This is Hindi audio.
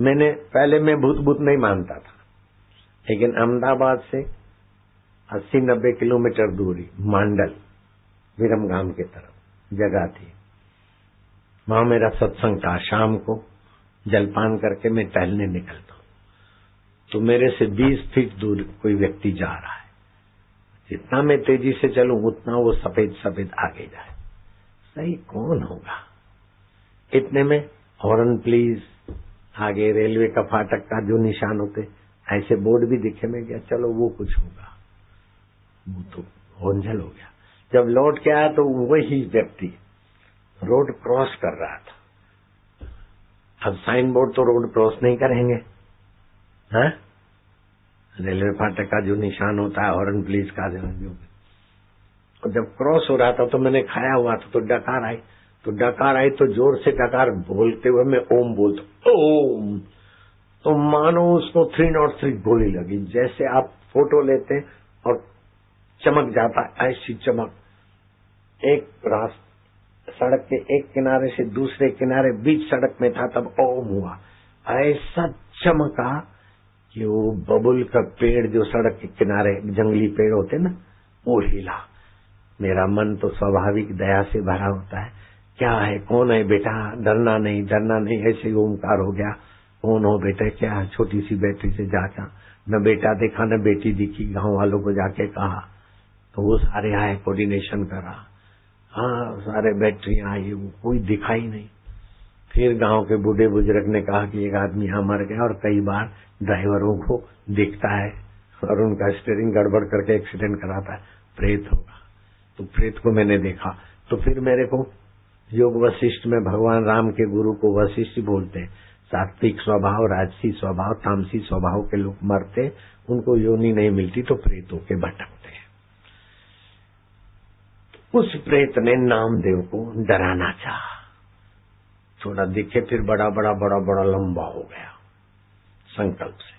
मैंने, पहले मैं भूत भूत नहीं मानता था। लेकिन अहमदाबाद से अस्सी नब्बे किलोमीटर दूरी, मांडल, विरमगाम की तरफ़, जगह थी। वहाँ मेरा सत्संग था, शाम को जलपान करके मैं टहलने निकलता हूँ। तो मेरे से बीस फीट दूर कोई व्यक्ति जा रहा है। जितना मैं तेज़ी से चलूँ, उतना वो सफ़ेद सफ़ेद आगे जाए। सही कौन होगा? इतने में, हॉर्न प्लीज़। आगे रेलवे का फाटक का जो निशान होते, ऐसे बोर्ड भी दिखे में गया चलो वो कुछ होगा। वो तो होंझल हो गया। जब लौट के आया तो वही व्यक्ति रोड क्रॉस कर रहा था। अब साइन बोर्ड तो रोड क्रॉस नहीं करेंगे। हाँ? रेलवे फाटक का जो निशान होता है, हॉर्न पुलिस का जो जब क्रॉस हो रहा था तो मैंने खाया हुआ था तो डकार आई। तो डकार आई तो ज़ोर से डकार बोलते हुए मैं ओम बोलता, ओम। तो मानो उसको थ्री नॉट थ्री गोली लगी। जैसे आप फ़ोटो लेते हैं और चमक जाता है ऐसी चमक। एक रास्ता सड़क के एक किनारे से दूसरे किनारे बीच सड़क में था, तब ओम हुआ। ऐसा चमका कि वो बबुल का पेड़ जो सड़क के किनारे, जंगली पेड़ होते ना, वो हिला। मेरा मन तो स्वाभाविक दया से भरा होता है। क्या है? कौन है बेटा? डरना नहीं डरना नहीं, ऐसे ओमकार हो गया। कौन हो बेटा? क्या छोटी सी बेटी से जाचा न बेटा देखा, न बेटी दिखी। गाँव वालों को जाके कहा। तो वो सारे आए कोऑर्डिनेशन करा। हाँ सारे बैटरी आई वो कोई दिखाई नहीं। फिर गाँव के बूढ़े बुज़ुर्ग ने कहा कि एक आदमी यहाँ मर गया और कई बार ड्राइवरों को दिखता है और उनका स्टेयरिंग गड़बड़ करके एक्सीडेंट कराता है। प्रेत होगा। तो प्रेत को मैंने देखा। तो फिर मेरे को योग वशिष्ठ में भगवान राम के गुरु को वशिष्ठ बोलते हैं। सात्विक स्वभाव, राजसी स्वभाव, तामसी स्वभाव के लोग मरते, उनको योनि नहीं मिलती तो प्रेतों के भटक उस प्रेत ने नामदेव को डराना चाहा। थोड़ा दिखे, फिर बड़ा बड़ा बड़ा बड़ा, लंबा हो गया। संकल्प से।